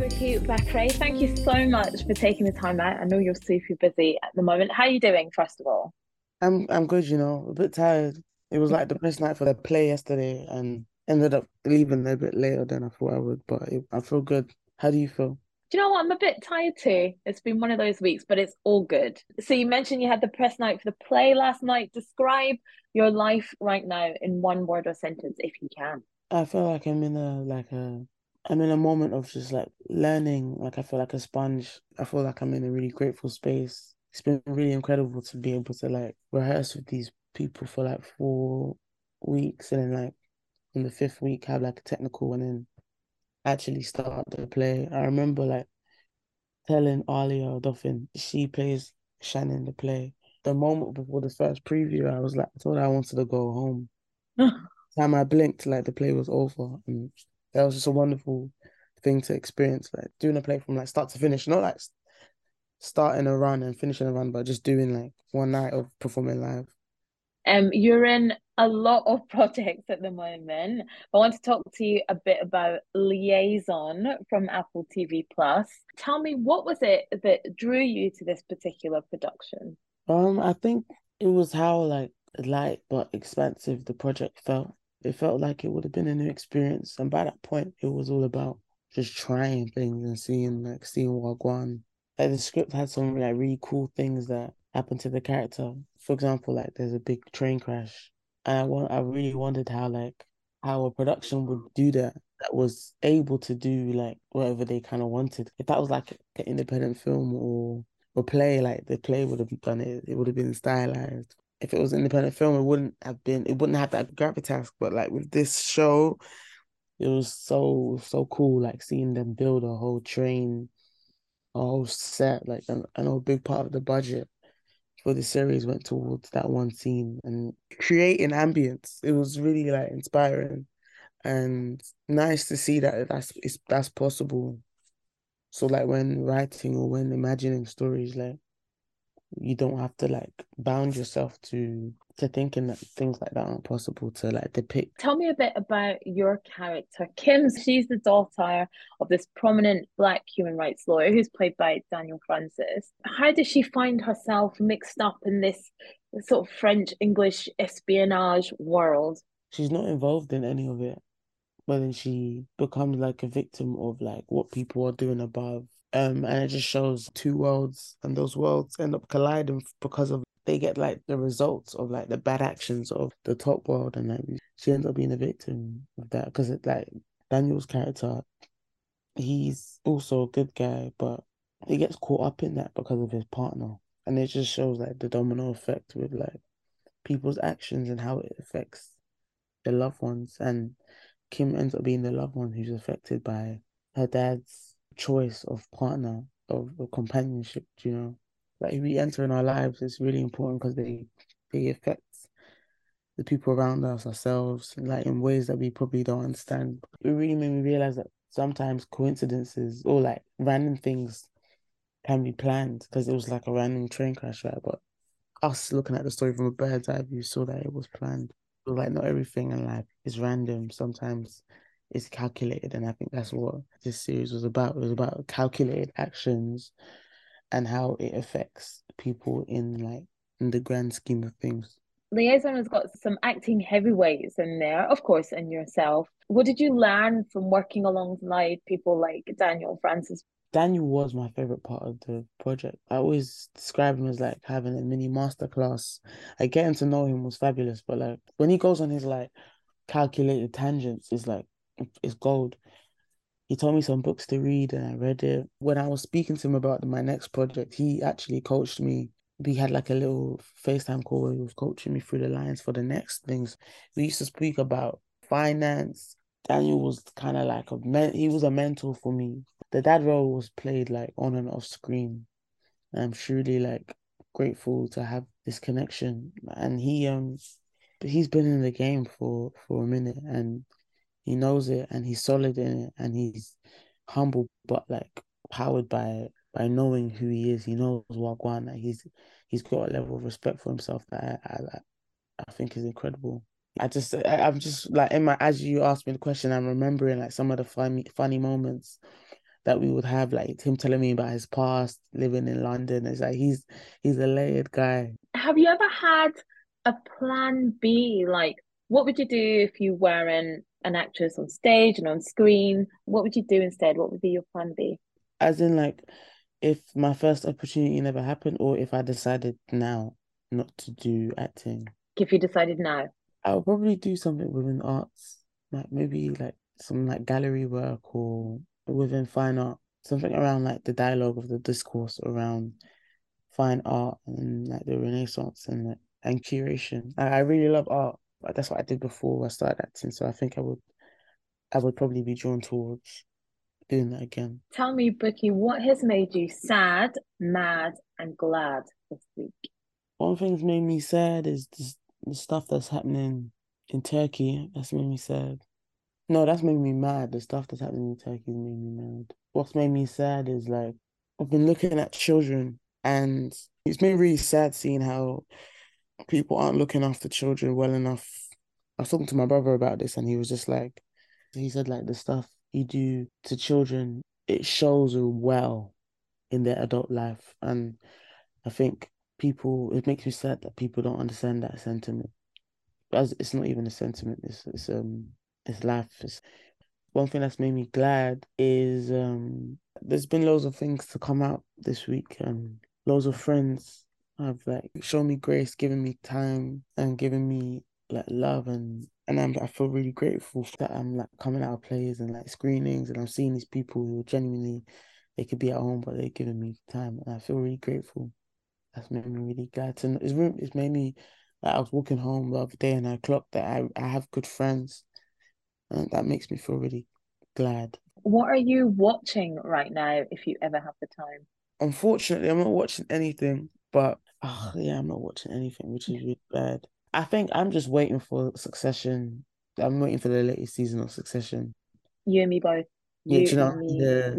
Bukky Bakray, thank you so much for taking the time out. I know you're super busy at the moment. How are you doing, first of all? I'm I'm good, you know, a bit tired. It was like the best night for the play yesterday and ended up leaving a bit later than I thought I would, but it, I feel good. How do you feel? Do you know what? I'm a bit tired too. It's been one of those weeks, but it's all good. So you mentioned you had the press night for the play last night. Describe your life right now in one word or sentence, if you can. I feel like I'm in a like a I'm in a moment of just like learning. Like I feel like a sponge. I feel like I'm in a really grateful space. It's been really incredible to be able to like rehearse with these people for like four weeks and then like in the fifth week have like a technical and then actually start the play. I remember like telling Aliyah Odoffin, she plays Shannon the play. The moment before the first preview, I was like, I thought I wanted to go home. Time I blinked, like the play was over, and that was just a wonderful thing to experience. Like doing a play from like start to finish, not like starting a run and finishing a run, but just doing like one night of performing live. Um, you're in a lot of projects at the moment. I want to talk to you a bit about Liaison from Apple TV Plus. Tell me, what was it that drew you to this particular production? Um, I think it was how like light but expansive the project felt. It felt like it would have been a new experience, and by that point, it was all about just trying things and seeing like seeing Wagwan. Like the script had some like really cool things that happened to the character. For example, like there's a big train crash, and I want I really wondered how like how a production would do that that was able to do like whatever they kind of wanted. If that was like an independent film or or play, like the play would have done it. It would have been stylized. If it was independent film, it wouldn't have been. It wouldn't have that gravitas. But like with this show, it was so so cool. Like seeing them build a whole train, a whole set. Like I know a big part of the budget for the series went towards that one scene and creating ambience. It was really like inspiring and nice to see that that's that's possible. So like when writing or when imagining stories, like you don't have to like bound yourself to to thinking that things like that aren't possible to like depict. Tell me a bit about your character. Kim, she's the daughter of this prominent black human rights lawyer who's played by Daniel Francis. How does she find herself mixed up in this sort of French English espionage world? She's not involved in any of it. But then she becomes like a victim of like what people are doing above um, and it just shows two worlds, and those worlds end up colliding because of they get like the results of like the bad actions of the top world, and like she ends up being a victim of that because it like Daniel's character, he's also a good guy, but he gets caught up in that because of his partner, and it just shows like the domino effect with like people's actions and how it affects their loved ones, and Kim ends up being the loved one who's affected by her dad's choice of partner of, of companionship you know? Like if we enter in our lives it's really important because they they affect the people around us ourselves like in ways that we probably don't understand. It really made me realize that sometimes coincidences or like random things can be planned because it was like a random train crash right? But us looking at the story from a bird's eye view saw that it was planned. Like not everything in life is random. Sometimes is calculated, and I think that's what this series was about. It was about calculated actions and how it affects people in like in the grand scheme of things. Liaison has got some acting heavyweights in there, of course, and yourself. What did you learn from working alongside people like Daniel Francis? Daniel was my favorite part of the project. I always describe him as like having a mini masterclass. Like getting to know him was fabulous, but like when he goes on his like calculated tangents, it's like it's gold. He told me some books to read and I read it. When I was speaking to him about my next project, he actually coached me. We had like a little FaceTime call where he was coaching me through the lines for the next things. We used to speak about finance. Daniel was kind of like a man, he was a mentor for me. The dad role was played like on and off screen. I'm truly like grateful to have this connection. And he um he's been in the game for for a minute and he knows it and he's solid in it and he's humble but like powered by by knowing who he is. He knows Wagwan. Like he's he's got a level of respect for himself that I, I, I think is incredible. I just I, I'm just like in my as you asked me the question, I'm remembering like some of the funny funny moments that we would have, like him telling me about his past, living in London. It's like he's he's a layered guy. Have you ever had a plan B? Like, what would you do if you weren't an actress on stage and on screen? What would you do instead? What would be your plan B? As in, like, if my first opportunity never happened, or if I decided now not to do acting. If you decided now, I would probably do something within arts, like maybe like some like gallery work or within fine art, something around like the dialogue of the discourse around fine art and like the Renaissance and and curation. I, I really love art, but that's what I did before I started acting. So I think I would, I would probably be drawn towards doing that again. Tell me, Bukky, what has made you sad, mad, and glad this week? One thing's made me sad is this, the stuff that's happening in Turkey. That's made me sad. No, that's made me mad. The stuff that's happening in Turkey has made me mad. What's made me sad is like I've been looking at children and it's been really sad seeing how people aren't looking after children well enough. I was talking to my brother about this and he was just like he said like the stuff you do to children, it shows well in their adult life. And I think people it makes me sad that people don't understand that sentiment. As it's not even a sentiment, it's it's um it's life. It's, one thing that's made me glad is um there's been loads of things to come out this week and loads of friends have like shown me grace, given me time and given me like love and and I'm, I feel really grateful that I'm like coming out of plays and like screenings and I'm seeing these people who genuinely they could be at home but they're giving me time and I feel really grateful. That's made me really glad to know. It's, it's made me like I was walking home the other day and I clocked that I, I have good friends and that makes me feel really glad. What are you watching right now if you ever have the time? Unfortunately, I'm not watching anything, but oh, yeah, I'm not watching anything, which is really bad. I think I'm just waiting for Succession. I'm waiting for the latest season of Succession. You and me both. Yeah, you, you know, me, yeah.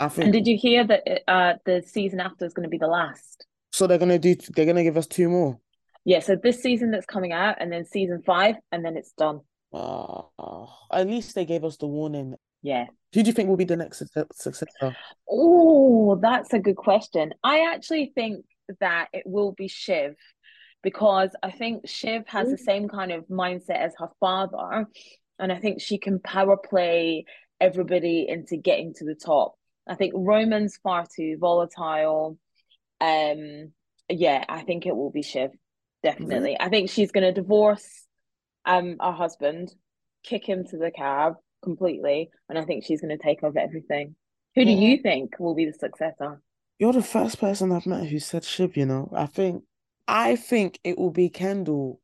I think. And did you hear that uh, the season after is going to be the last? So they're going to do. They're going to give us two more. Yeah. So this season that's coming out, and then season five, and then it's done. Uh, at least they gave us the warning. Yeah. Who do you think will be the next successor? Oh, that's a good question. I actually think that it will be Shiv because I think Shiv has the same kind of mindset as her father. And I think she can power play everybody into getting to the top. I think Roman's far too volatile. Um, yeah, I think it will be Shiv. Definitely. Mm-hmm. I think she's gonna divorce um her husband, kick him to the cab completely, and I think she's gonna take over everything. Who do you think will be the successor? You're the first person I've met who said Shiv, you know. I think I think it will be Kendall.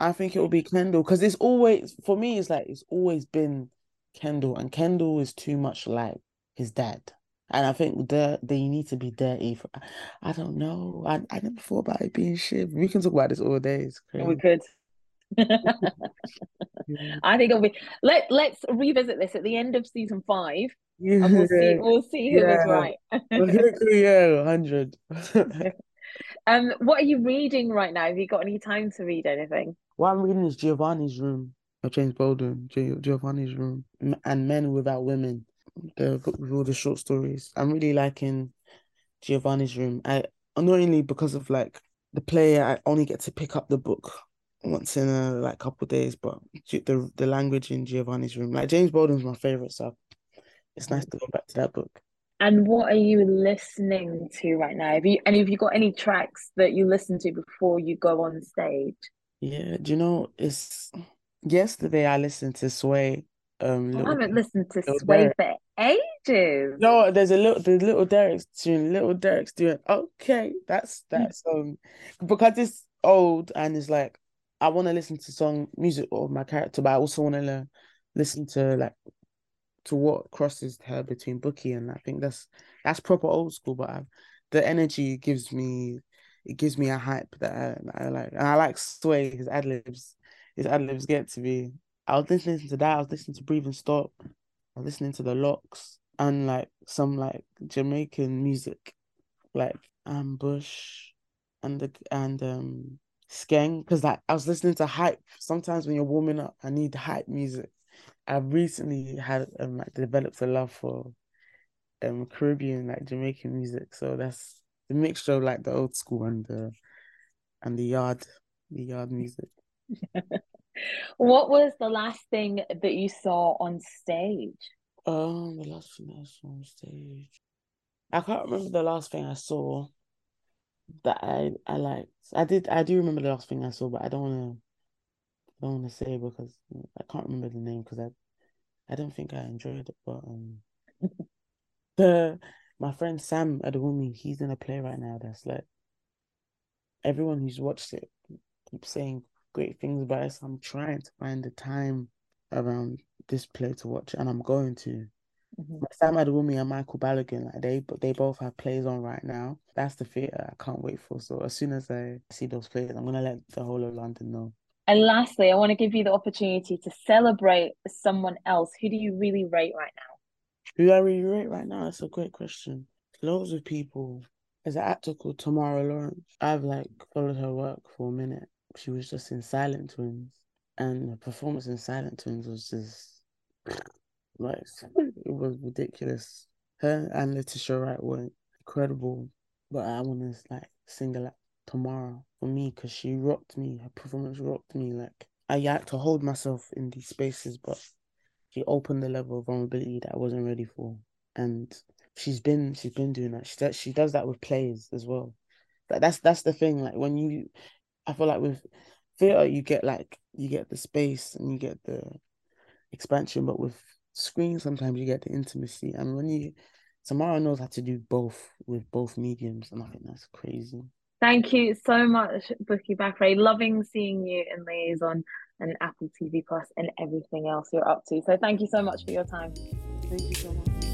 I think it will be Kendall because it's always for me. It's like it's always been Kendall, and Kendall is too much like his dad. And I think they they need to be dirty. For, I don't know. I, I never thought about it being Shiv. We can talk about this all day. It's crazy. We could. I think it'll be let let's revisit this at the end of season five. Yeah. We'll see we'll see who yeah. is right. yeah, hundred. Um, what are you reading right now? Have you got any time to read anything? What I'm reading is Giovanni's Room by James Baldwin. Giovanni's Room and Men Without Women. The book with all the short stories. I'm really liking Giovanni's Room. I not only because of like the player, I only get to pick up the book once in a like couple days, but the the language in Giovanni's Room, like James Baldwin's my favorite, so it's nice to go back to that book. And what are you listening to right now? Have you and have you got any tracks that you listen to before you go on stage? Yeah, do you know it's yesterday I listened to Sway. Um, I haven't listened to Sway Derek. for ages. No, there's a little there's little Derek's tune, little Derek's doing okay. That's that song because it's old and it's like I want to listen to song music of my character, but I also want to listen to like to what crosses her between Bukky and I think that's that's proper old school. But I, the energy gives me it gives me a hype that I, I like, and I like Sway his ad libs. His ad libs get to be. I was listening to that. I was listening to Breathe and Stop. I was listening to the Locks and like some like Jamaican music, like Ambush, and the and um Skeng because like I was listening to hype. Sometimes when you're warming up, I need hype music. I've recently had um like developed a love for um Caribbean like Jamaican music. So that's the mixture of like the old school and the and the yard the yard music. what was the last thing that you saw on stage? Um, the last thing I saw on stage. I can't remember the last thing I saw that I I liked. I did I do remember the last thing I saw, but I don't wanna I don't wanna say because I can't remember the name because I I don't think I enjoyed it. But um the my friend Sam Adewumi, he's in a play right now that's like everyone who's watched it keeps saying great things about it. So I'm trying to find the time around this play to watch, and I'm going to. Mm-hmm. Sam Adewumi and Michael Balogun, like they they both have plays on right now. That's the theatre I can't wait for. So as soon as I see those plays, I'm gonna let the whole of London know. And lastly, I want to give you the opportunity to celebrate someone else. Who do you really rate right now? Who I really rate right now? That's a great question. Loads of people. There's an actor called Tamara Lawrence. I've like followed her work for a minute. She was just in Silent Twins, and the performance in Silent Twins was just like it was ridiculous. Her and Letitia Wright were incredible, but I want to like single out Tamara for me because she rocked me. Her performance rocked me. Like I had to hold myself in these spaces, but she opened the level of vulnerability that I wasn't ready for, and she's been she's been doing that. She does she does that with plays as well. Like that's that's the thing. Like when you, I feel like with theater you get like you get the space and you get the expansion, but with screen sometimes you get the intimacy. And when you Tamara knows how to do both with both mediums, and I think that's crazy. Thank you so much, Bukky Bakray. Loving seeing you in Liaison and Apple TV Plus and everything else you're up to. So thank you so much for your time. Thank you so much.